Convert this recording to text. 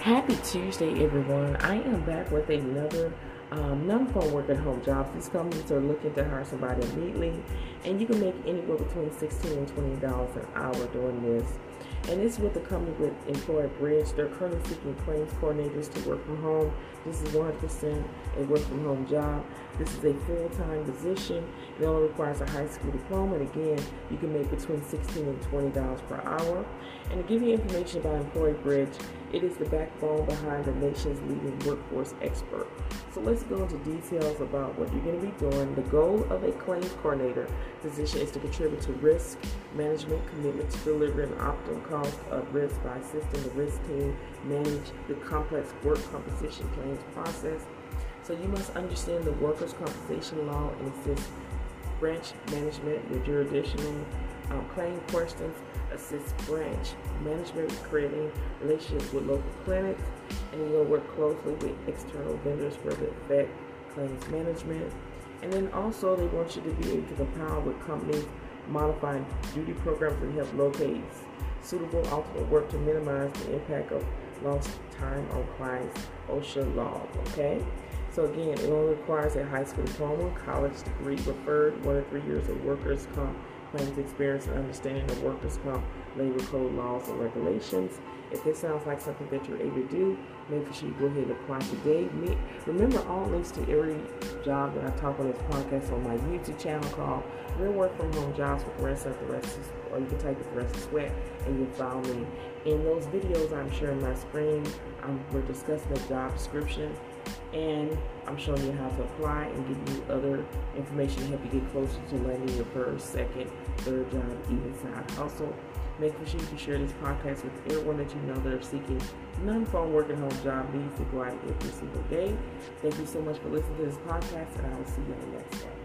Happy Tuesday, everyone. I am back with another um, non-phone work at home job. These companies are looking to hire somebody immediately, and you can make anywhere between 16 and 20 dollars an hour doing this. And it's with a company with EmployBridge. They're currently seeking claims coordinators to work from home. This is 100% a work from home job. This is a full-time position. It only requires a high school diploma. And again, you can make between 16 and 20 dollars per hour. And to give you information about EmployBridge, it is the backbone behind the nation's leading workforce expert. So let's go into details about what you're going to be doing. The goal of a claims coordinator position is to contribute to risk management commitment to delivering optimal cost of risk by assisting the risk team manage the complex work compensation claims process. So you must understand the workers' compensation law and assist branch management with jurisdictional um, claim questions, assist branch management with creating relationships with local clinics, and you'll work closely with external vendors for the effect claims management. And then also they want you to be able to compile with companies modifying duty programs and help locate suitable alternate work to minimize the impact of lost time on clients' OSHA law. Okay? So again, it only requires a high school diploma, college degree preferred, one or three years of workers' comp claims experience and understanding of workers' comp labor code laws and regulations. If this sounds like something that you're able to do, make sure you go ahead and apply today. Remember, all links to every job that I talk on this podcast on my YouTube channel called Real Work From Home Jobs with Rest of the Rest, or you can type it the Rest of Sweat, and you'll find me. In those videos, I'm sharing my screen. Um, we're discussing the job description and I'm showing you how to apply and give you other information to help you get closer to landing your first, second, third job, even side hustle. Make sure you share this podcast with everyone that you know that are seeking non-phone work at home job needs to go out every single day. Thank you so much for listening to this podcast, and I will see you in the next